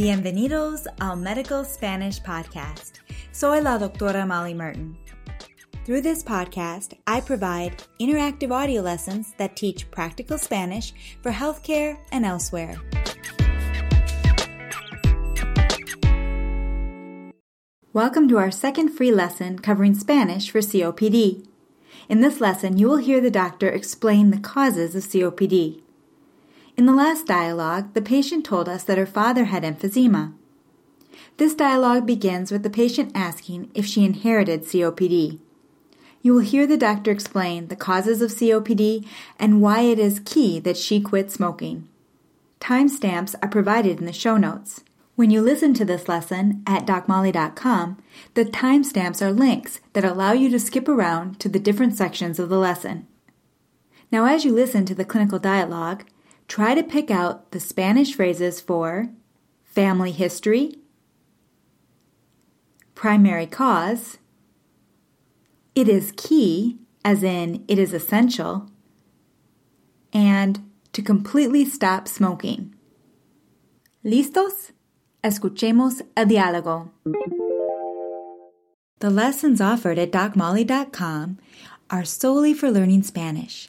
Bienvenidos al Medical Spanish Podcast. Soy la doctora Molly Martin. Through this podcast, I provide interactive audio lessons that teach practical Spanish for healthcare and elsewhere. Welcome to our second free lesson covering Spanish for COPD. In this lesson, you will hear the doctor explain the causes of COPD. In the last dialogue, the patient told us that her father had emphysema. This dialogue begins with the patient asking if she inherited COPD. You will hear the doctor explain the causes of COPD and why it is key that she quit smoking. Timestamps are provided in the show notes. When you listen to this lesson at docmolly.com, the timestamps are links that allow you to skip around to the different sections of the lesson. Now, as you listen to the clinical dialogue, try to pick out the Spanish phrases for family history, primary cause, it is key, as in it is essential, and to completely stop smoking. ¿Listos? Escuchemos el diálogo. The lessons offered at DocMolly.com are solely for learning Spanish.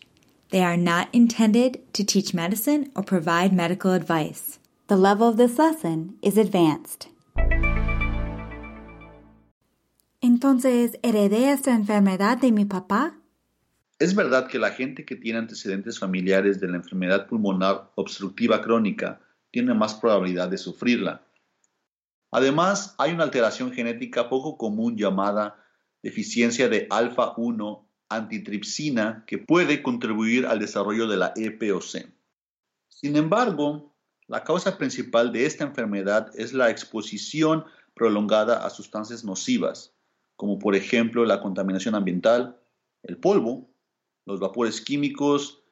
They are not intended to teach medicine or provide medical advice. The level of this lesson is advanced. Entonces, ¿heredé esta enfermedad de mi papá? Es verdad que la gente que tiene antecedentes familiares de la enfermedad pulmonar obstructiva crónica tiene más probabilidad de sufrirla. Además, hay una alteración genética poco común llamada deficiencia de alfa-1 antitripsina que puede contribuir al desarrollo de la EPOC. Sin embargo, la causa principal de esta enfermedad es la exposición prolongada a sustancias nocivas, como por ejemplo la contaminación ambiental, el polvo, los vapores químicos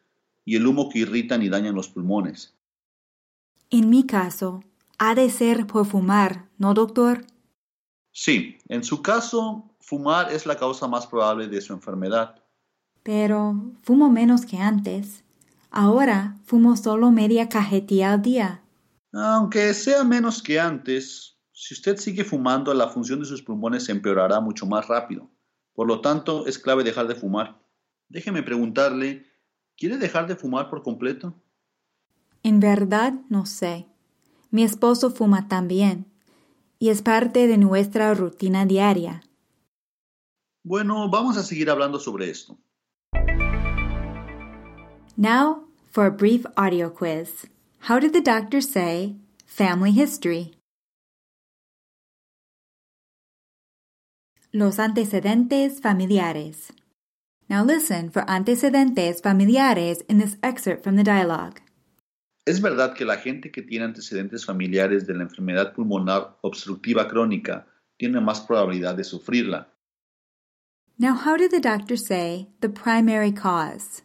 y el humo que irritan y dañan los pulmones. En mi caso, ha de ser por fumar, ¿no, doctor? Sí, en su caso, fumar es la causa más probable de su enfermedad. Pero fumo menos que antes. Ahora fumo solo media cajetilla al día. Aunque sea menos que antes, si usted sigue fumando, la función de sus pulmones se empeorará mucho más rápido. Por lo tanto, es clave dejar de fumar. Déjeme preguntarle, ¿quiere dejar de fumar por completo? En verdad, no sé. Mi esposo fuma también y es parte de nuestra rutina diaria. Bueno, vamos a seguir hablando sobre esto. Now for a brief audio quiz. How did the doctor say family history? Los antecedentes familiares. Now listen for antecedentes familiares in this excerpt from the dialogue. Es verdad que la gente que tiene antecedentes familiares de la enfermedad pulmonar obstructiva crónica tiene más probabilidad de sufrirla. Now, how did the doctor say the primary cause?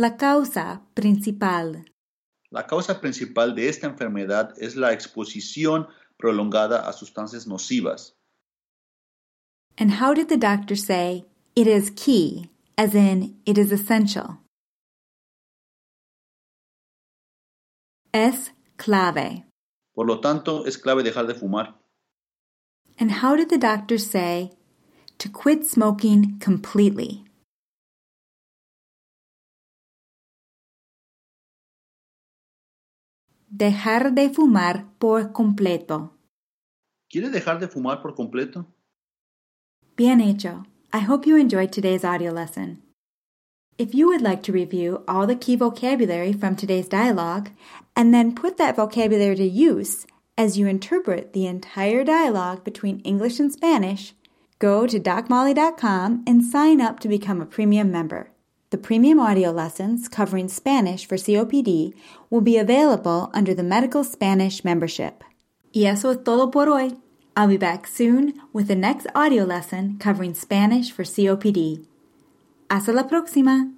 La causa principal. La causa principal de esta enfermedad es la exposición prolongada a sustancias nocivas. And how did the doctor say it is key, as in it is essential? Es clave. Por lo tanto, es clave dejar de fumar. And how did the doctor say to quit smoking completely? Dejar de fumar por completo. ¿Quiere dejar de fumar por completo? Bien hecho. I hope you enjoyed today's audio lesson. If you would like to review all the key vocabulary from today's dialogue and then put that vocabulary to use as you interpret the entire dialogue between English and Spanish, go to docmolly.com and sign up to become a premium member. The premium audio lessons covering Spanish for COPD will be available under the Medical Spanish membership. Y eso es todo por hoy. I'll be back soon with the next audio lesson covering Spanish for COPD. Hasta la próxima!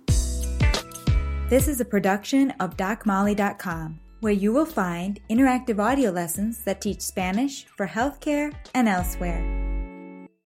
This is a production of DocMolly.com, where you will find interactive audio lessons that teach Spanish for healthcare and elsewhere.